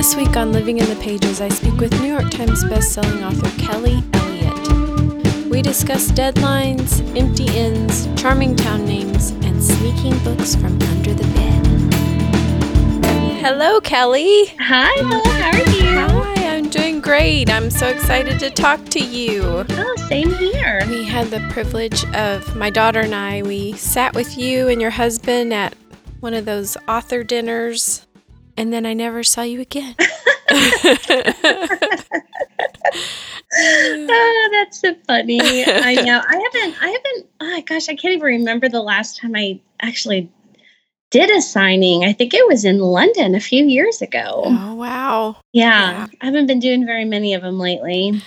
This week on Living in the Pages, I speak with New York Times bestselling author Kelly Elliott. We discuss deadlines, empty inns, charming town names, and sneaking books from under the bed. Hello, Kelly. Hi. How are you? Hi, I'm doing great. I'm so excited to talk to you. Oh, same here. We had the privilege of my daughter and I, we sat with you and your husband at one of those author dinners, and then I never saw you again. oh, that's so funny. I know. I haven't. I haven't. Oh gosh, I can't even remember the last time I actually did a signing. I think it was in London a few years ago. oh, wow. Yeah, yeah. I haven't been doing very many of them lately.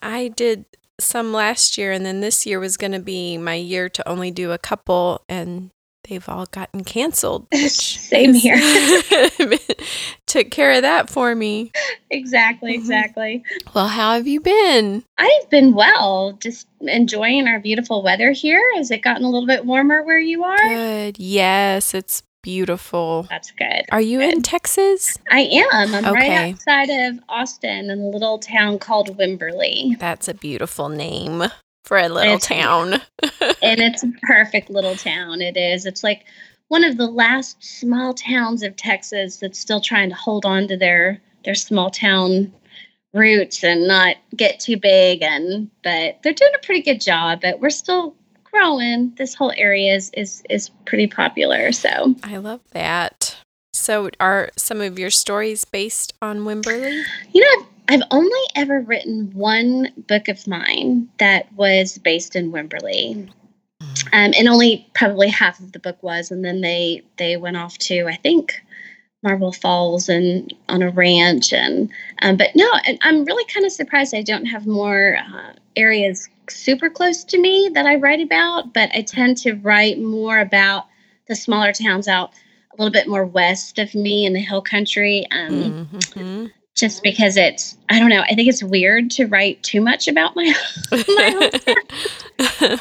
I did some last year, and then this year was going to be my year to only do a couple, and they've all gotten canceled. Same here. took care of that for me. exactly. Mhm. Exactly. Well, how have you been? I've been well, just enjoying our beautiful weather here. Has it gotten a little bit warmer where you are? Good. Yes, it's beautiful. That's good. Are you in Texas? I am. I'm Okay. right outside of Austin in a little town called Wimberley. That's a beautiful name for a little It's- town. and it's a perfect little town. It is. It's like one of the last small towns of Texas that's still trying to hold on to their their small town roots and not get too big and but they're doing a pretty good job, but we're still growing. This whole area is is, is pretty popular. So I love that. So, are some of your stories based on Wimberley? You know, I've, only ever written one book of mine that was based in Wimberley. Um, and only probably half of the book was, and then they they went off to I think Marble Falls and on a ranch, and um, but no, and I'm really kind of surprised I don't have more uh, areas super close to me that I write about. But I tend to write more about the smaller towns out a little bit more west of me in the hill country. Um, Mhm. Just because it's I don't know. I think it's weird to write too much about my my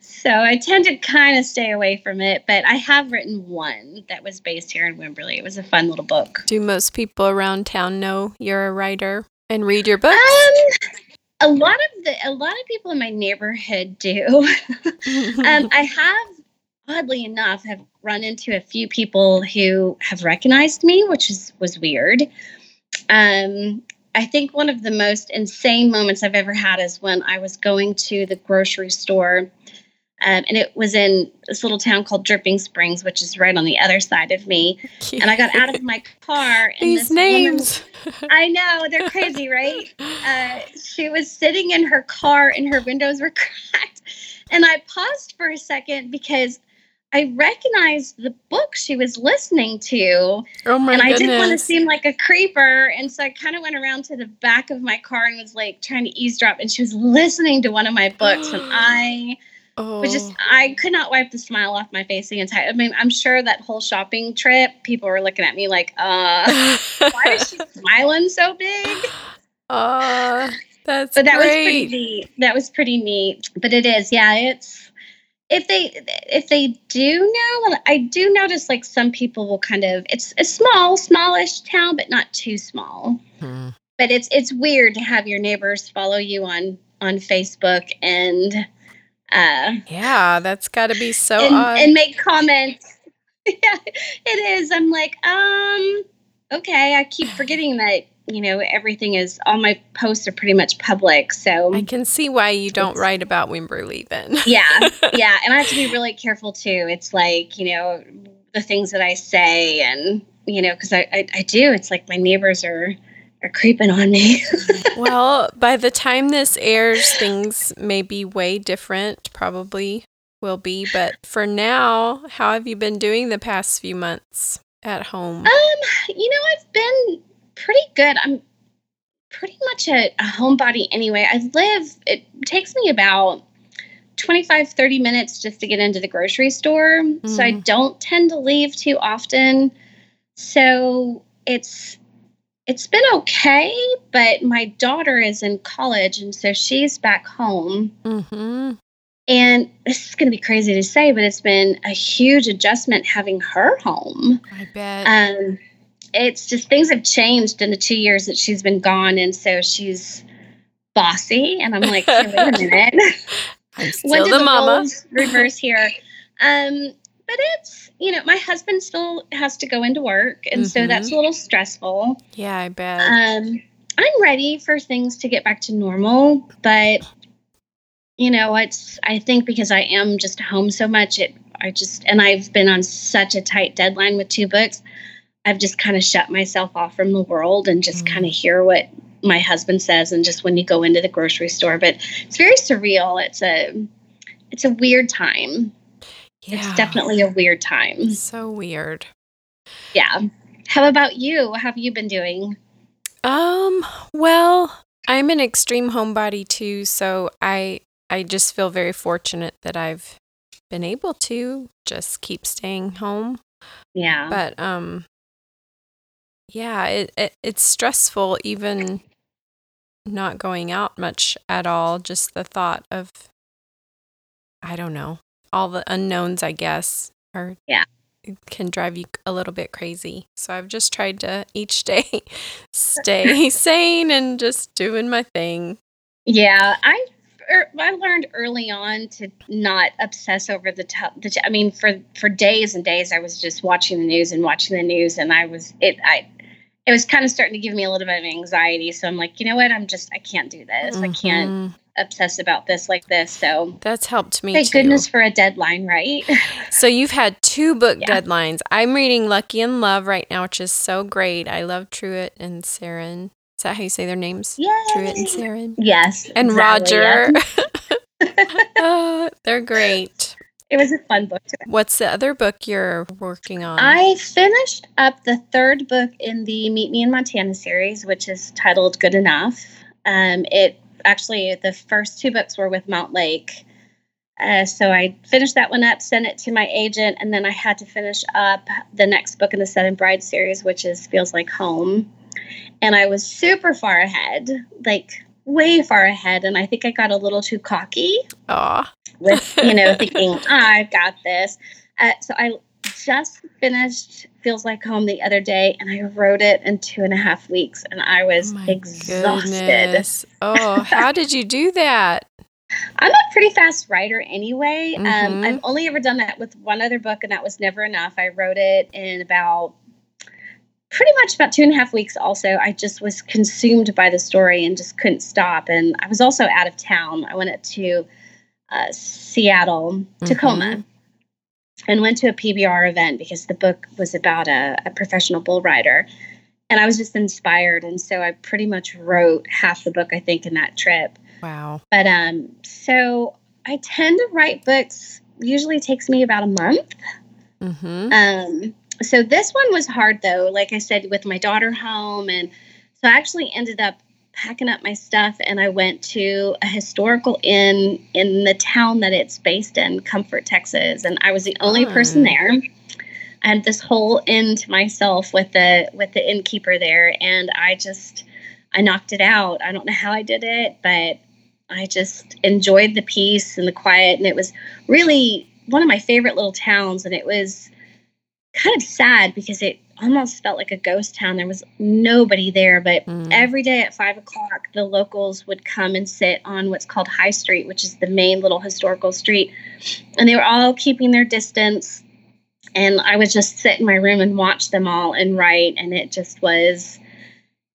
so I tend to kind of stay away from it. But I have written one that was based here in Wimberley. It was a fun little book. Do most people around town know you're a writer and read your books? Um, a lot of the a lot of people in my neighborhood do. um, I have, oddly enough, have run into a few people who have recognized me, which is was weird. Um, I think one of the most insane moments I've ever had is when I was going to the grocery store, um, and it was in this little town called Dripping Springs, which is right on the other side of me. And I got out of my car, and These this woman- names. I know they're crazy, right? Uh, she was sitting in her car and her windows were cracked. And I paused for a second because I recognized the book she was listening to. oh my and I didn't want to seem like a creeper. And so I kind of went around to the back of my car and was like trying to eavesdrop. And she was listening to one of my books. and I oh. was just, I could not wipe the smile off my face the entire I mean, I'm sure that whole shopping trip, people were looking at me like, uh, why is she smiling so big? oh, that's but that was pretty great. neat. That was pretty neat. But it is, yeah. It's if they if they do know, I do notice like some people will kind of it's a small, smallish town, but not too small. Hmm. But it's it's weird to have your neighbors follow you on on Facebook and uh Yeah, that's got to be so and, odd. and make comments. yeah, it is. I'm like, um, okay. I keep forgetting that you know everything is all my posts are pretty much public. So I can see why you don't write about Wimberley then. yeah, yeah, and I have to be really careful too. It's like you know the things that I say, and you know because I, I I do. It's like my neighbors are are creeping on me. well, by the time this airs, things may be way different, probably will be. But for now, how have you been doing the past few months at home? Um, you know, I've been pretty good. I'm pretty much a, a homebody anyway. I live, it takes me about 25, 30 minutes just to get into the grocery store. So I Mhm. don't tend to leave too often. So it's it's been okay, but my daughter is in college and so she's back home. Mm-hmm. And this is going to be crazy to say, but it's been a huge adjustment having her home. I bet. Um, it's just things have changed in the two years that she's been gone, and so she's bossy, and I'm like, hey, wait a minute. I'm still the, the mama. reverse here. Um, but it's you know my husband still has to go into work and mm-hmm. so that's a little stressful yeah i bet um i'm ready for things to get back to normal but you know it's i think because i am just home so much it i just and i've been on such a tight deadline with two books i've just kind of shut myself off from the world and just mm-hmm. kind of hear what my husband says and just when you go into the grocery store but it's very surreal it's a it's a weird time yeah. It's definitely a weird time. So weird. Yeah. How about you? How have you been doing? Um, well, I'm an extreme homebody too, so I I just feel very fortunate that I've been able to just keep staying home. Yeah. But um yeah, it, it it's stressful even not going out much at all, just the thought of I don't know, all the unknowns, I guess, are yeah can drive you a little bit crazy. So I've just tried to each day stay sane and just doing my thing. Yeah, I er, I learned early on to not obsess over the top. The, I mean, for for days and days, I was just watching the news and watching the news, and I was it. I it was kind of starting to give me a little bit of anxiety. So I'm like, you know what? I'm just I can't do this. Mm-hmm. I can't mm-hmm about this like this. So that's helped me. Thank too. goodness for a deadline, right? so you've had two book yeah. deadlines. I'm reading Lucky in Love right now, which is so great. I love Truett and Saren. Is that how you say their names? Yeah. Truett and Saren. Yes. And exactly, Roger. uh, they're great. It was a fun book. What's the other book you're working on? I finished up the third book in the Meet Me in Montana series, which is titled Good Enough. Um, it actually the first two books were with Montlake. Uh, so I finished that one up, sent it to my agent, and then I had to finish up the next book in the Seven Bride series, which is Feels Like Home. And I was super far ahead, like way far ahead, and I think I got a little too cocky. Aw. with you know thinking oh, I got this. Uh, so I just finished Feels Like Home the other day and I wrote it in two and a half weeks and I was oh exhausted. Goodness. Oh, how did you do that? I'm a pretty fast writer anyway. Mm-hmm. Um, I've only ever done that with one other book and that was never enough. I wrote it in about pretty much about two and a half weeks also i just was consumed by the story and just couldn't stop and i was also out of town i went to uh, seattle tacoma mm-hmm and went to a PBR event because the book was about a, a, professional bull rider. And I was just inspired. And so I pretty much wrote half the book, I think, in that trip. Wow. But um, so I tend to write books, usually takes me about a month. Mm-hmm. Um, so this one was hard though, like I said, with my daughter home. And so I actually ended up packing up my stuff and I went to a historical inn in the town that it's based in, Comfort, Texas. And I was the only ah. person there. I had this whole inn to myself with the with the innkeeper there and I just I knocked it out. I don't know how I did it, but I just enjoyed the peace and the quiet and it was really one of my favorite little towns and it was kind of sad because it almost felt like a ghost town. There was nobody there, but mm. every day at five o'clock, the locals would come and sit on what's called High Street, which is the main little historical street. And they were all keeping their distance. And I would just sit in my room and watch them all and write. And it just was,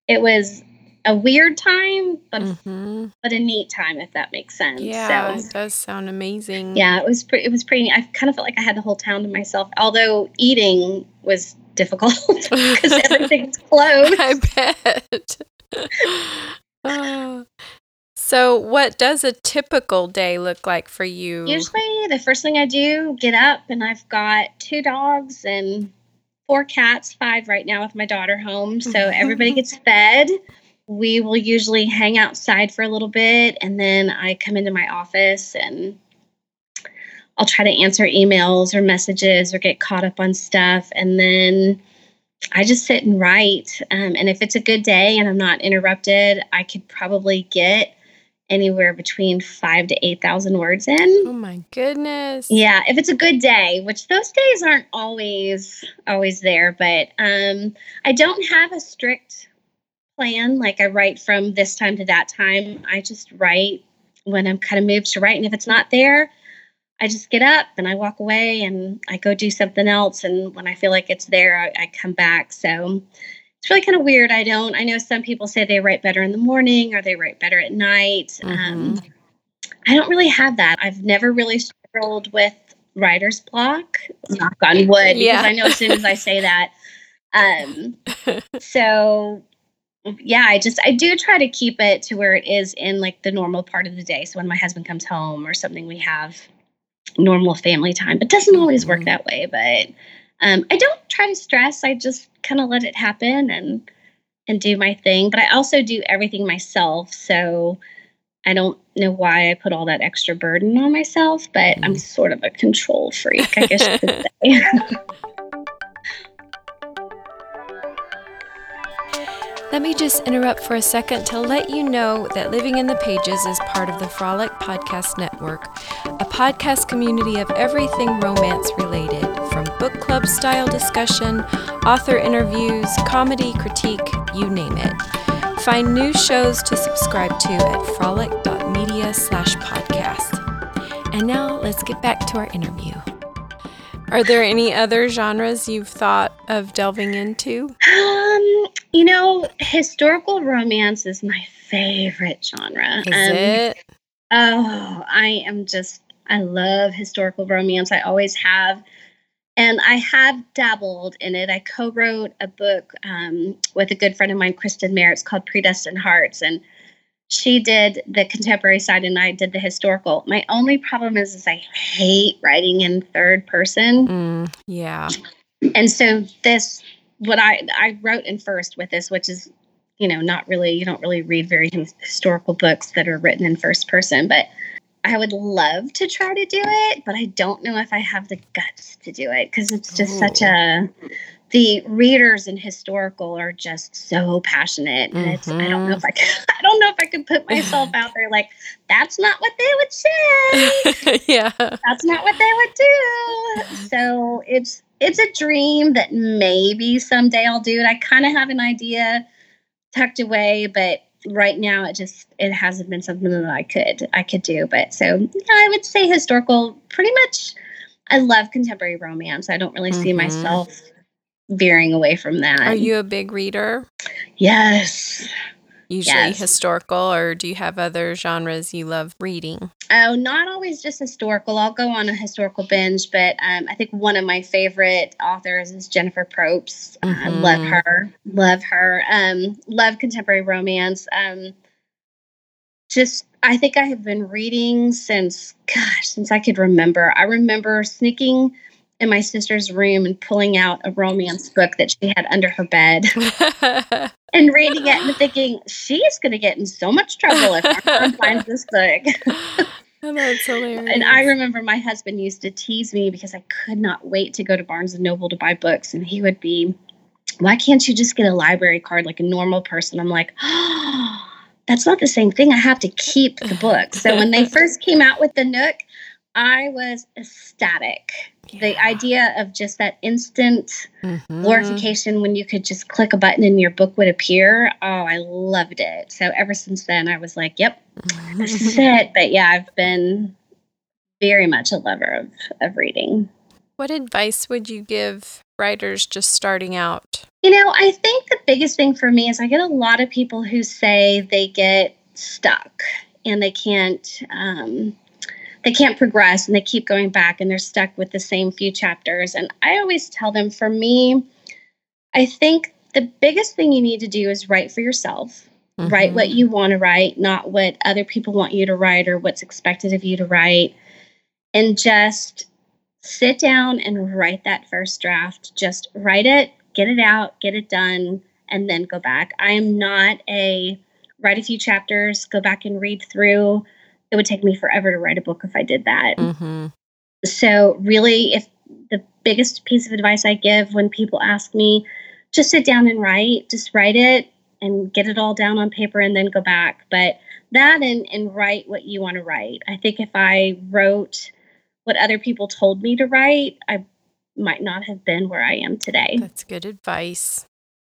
it was a weird time, but mm-hmm. but a neat time if that makes sense. Yeah, so, it does sound amazing. Yeah, it was pretty. It was pretty. I kind of felt like I had the whole town to myself. Although eating was difficult because everything's closed. I bet. oh. So, what does a typical day look like for you? Usually, the first thing I do, get up, and I've got two dogs and four cats, five right now with my daughter home. So, everybody gets fed we will usually hang outside for a little bit and then I come into my office and I'll try to answer emails or messages or get caught up on stuff. And then I just sit and write. Um, and if it's a good day and I'm not interrupted, I could probably get anywhere between five to 8,000 words in. Oh my goodness. Yeah, if it's a good day, which those days aren't always always there, but um I don't have a strict plan like I write from this time to that time. I just write when I'm kind of moved to write and if it's not there, I just get up and I walk away and I go do something else and when I feel like it's there, I, I come back. So it's really kind of weird. I don't. I know some people say they write better in the morning or they write better at night. Um, mm-hmm. Um, I don't really have that. I've never really struggled with writer's block. Knock on wood, yeah. because I know as soon as I say that. Um, so yeah, I just I do try to keep it to where it is in like the normal part of the day. So when my husband comes home or something, we have normal family time. It doesn't always work mm-hmm. that way, but um, I don't try to stress. I just kind of let it happen and and do my thing. But I also do everything myself, so I don't know why I put all that extra burden on myself. But I'm mm-hmm. sort of a control freak, I guess you could say. Let me just interrupt for a second to let you know that Living in the Pages is part of the Frolic Podcast Network, a podcast community of everything romance related, from book club style discussion, author interviews, comedy, critique, you name it. Find new shows to subscribe to at frolic.media slash podcast. And now let's get back to our interview. Are there any other genres you've thought of delving into? You know, historical romance is my favorite genre. Is um, it? Oh, I am just I love historical romance. I always have. And I have dabbled in it. I co wrote a book um, with a good friend of mine, Kristen Merritt, called Predestined Hearts. And she did the contemporary side and I did the historical. My only problem is, is I hate writing in third person. Mm, yeah. And so this, what I I wrote in first with this, which is, you know, not really you don't really read very historical books that are written in first person, but I would love to try to do it, but I don't know if I have the guts to do it because it's just Ooh. such a the readers in historical are just so passionate and it's mm-hmm. i don't know if i can i don't know if i could put myself out there like that's not what they would say yeah that's not what they would do so it's it's a dream that maybe someday i'll do it i kind of have an idea tucked away but right now it just it hasn't been something that i could i could do but so yeah, i would say historical pretty much i love contemporary romance i don't really mm-hmm. see myself veering away from that. Are you a big reader? Yes. Usually yes. historical, or do you have other genres you love reading? Oh, not always just historical. I'll go on a historical binge, but um, I think one of my favorite authors is Jennifer Probst. Mm-hmm. I love her. Love her. Um, love contemporary romance. Um, just, I think I have been reading since, gosh, since I could remember. I remember sneaking in my sister's room and pulling out a romance book that she had under her bed and reading it and thinking, she's going to get in so much trouble if our mom finds this book. oh, that's hilarious. And I remember my husband used to tease me because I could not wait to go to Barnes and Noble to buy books. And he would be, why can't you just get a library card like a normal person? I'm like, oh, that's not the same thing. I have to keep the book. So when they first came out with the Nook, I was ecstatic the idea of just that instant mm-hmm. glorification when you could just click a button and your book would appear. Oh, I loved it. So ever since then, I was like, yep, this is it. But yeah, I've been very much a lover of, of reading. What advice would you give writers just starting out? You know, I think the biggest thing for me is I get a lot of people who say they get stuck and they can't um, they can't progress and they keep going back and they're stuck with the same few chapters. And I always tell them for me, I think the biggest thing you need to do is write for yourself. Mm-hmm. Write what you want to write, not what other people want you to write or what's expected of you to write. And just sit down and write that first draft. Just write it, get it out, get it done, and then go back. I am not a write a few chapters, go back and read through it would take me forever to write a book if I did that. Mm-hmm. So, really, if the biggest piece of advice I give when people ask me, just sit down and write, just write it and get it all down on paper and then go back. But that and and write what you want to write. I think if I wrote what other people told me to write, I might not have been where I am today. That's good advice.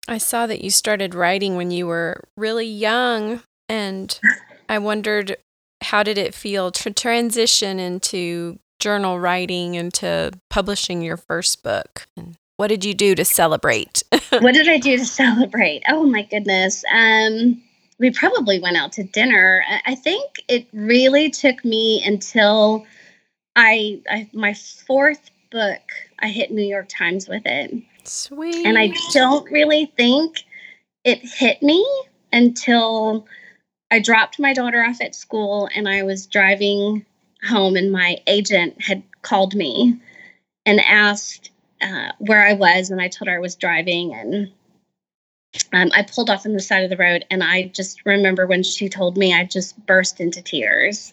I saw that you started writing when you were really young, and I wondered how did it feel to transition into journal writing and to publishing your first book? What did you do to celebrate? what did I do to celebrate? Oh my goodness. Um, we probably went out to dinner. I think it really took me until I, I my fourth book, I hit New York Times with it. Sweet. And I don't really think it hit me until I dropped my daughter off at school and I was driving home, and my agent had called me and asked uh, where I was, and I told her I was driving, and um, I pulled off on the side of the road, and I just remember when she told me, I just burst into tears.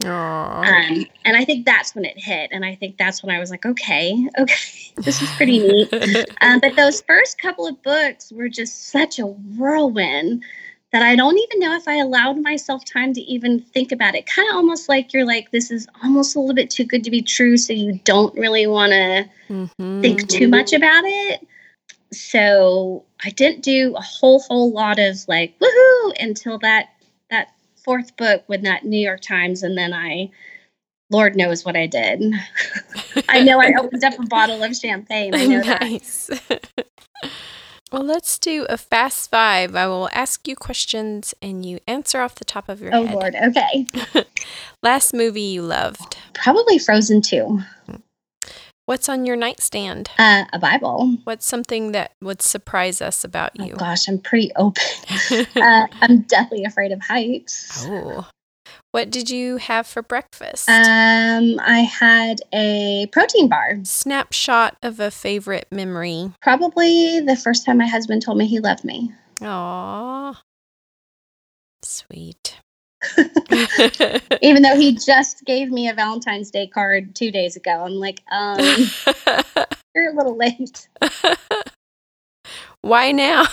Um, and I think that's when it hit, and I think that's when I was like, okay, okay, this is pretty neat. um, but those first couple of books were just such a whirlwind that I don't even know if I allowed myself time to even think about it. Kind of almost like you're like, this is almost a little bit too good to be true. So you don't really want to mm-hmm. think too much about it. So I didn't do a whole, whole lot of like, woohoo, until that, that fourth book with that New York Times. And then I, Lord knows what I did. I know I opened up a bottle of champagne. I know nice. that. Well, let's do a fast five. I will ask you questions and you answer off the top of your oh, head. Oh, Lord. Okay. Last movie you loved? Probably Frozen 2. What's on your nightstand? Uh, a Bible. What's something that would surprise us about oh, you? Oh, gosh, I'm pretty open. uh, I'm definitely afraid of heights. Oh. What did you have for breakfast? Um, I had a protein bar. Snapshot of a favorite memory. Probably the first time my husband told me he loved me. Aww. Sweet. Even though he just gave me a Valentine's Day card two days ago, I'm like, um, you're a little late. Why now?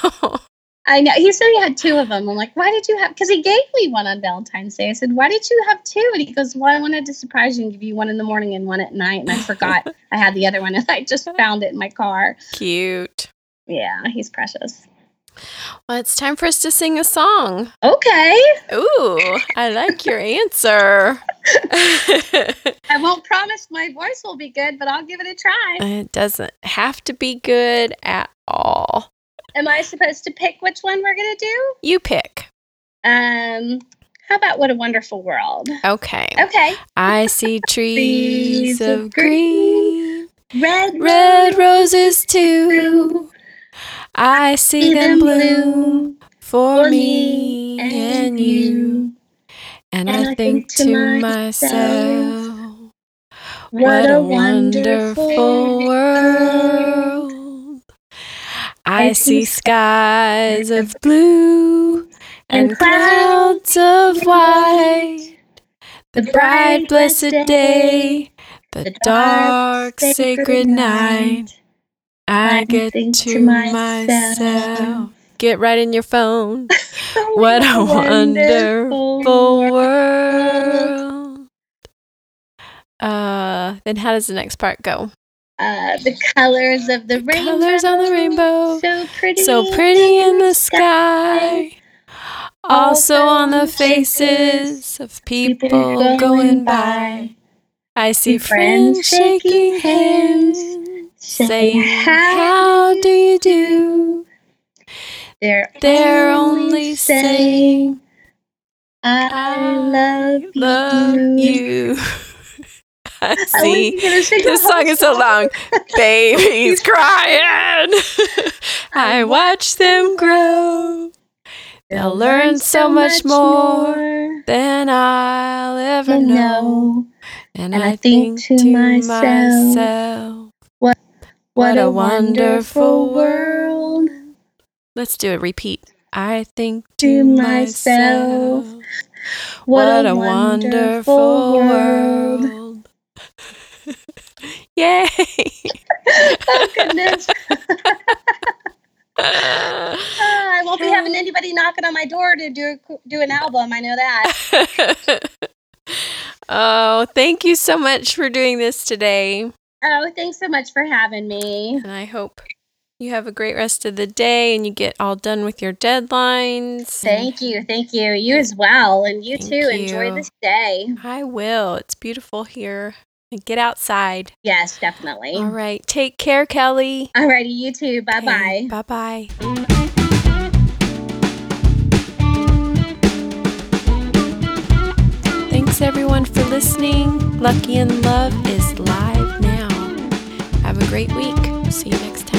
I know. He said he had two of them. I'm like, why did you have? Because he gave me one on Valentine's Day. I said, why did you have two? And he goes, well, I wanted to surprise you and give you one in the morning and one at night. And I forgot I had the other one, and I just found it in my car. Cute. Yeah, he's precious. Well, it's time for us to sing a song. Okay. Ooh, I like your answer. I won't promise my voice will be good, but I'll give it a try. It doesn't have to be good at all. Am I supposed to pick which one we're going to do? You pick. Um, how about What a Wonderful World? Okay. Okay. I see trees, trees of green, red, red roses too. I see them bloom for me and you. And, I think to myself, what a wonderful world. I see skies of blue and clouds of white. The bright, blessed day, the dark, sacred night. I get to myself. Get right in your phone. what a wonderful world. Uh, then how does the next part go? Uh, the colors of the, the rainbow. Colors on the rainbow. So pretty. So pretty in the sky. Also on the faces of people going by. I see friends shaking hands, saying, How do you do? They're, They're only saying, I love, love you. you. See, this song is so long. Babies crying. I watch them grow. They'll learn so much more than I'll ever know. And I think to myself, what, what a wonderful world. Let's do it. Repeat. I think to myself, what a wonderful world. Yay! oh goodness. uh, I won't be having anybody knocking on my door to do do an album. I know that. oh, thank you so much for doing this today. Oh, thanks so much for having me. And I hope you have a great rest of the day and you get all done with your deadlines. Thank you. Thank you. You as well. And you too. You. Enjoy this day. I will. It's beautiful here. Get outside. Yes, definitely. All right. Take care, Kelly. All righty. You too. Bye bye. Bye bye. Thanks everyone for listening. Lucky in Love is live now. Have a great week. See you next time.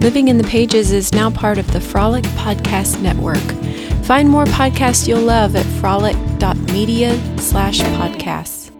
Living in the Pages is now part of the Frolic Podcast Network. Find more podcasts you'll love at frolic.media slash podcasts.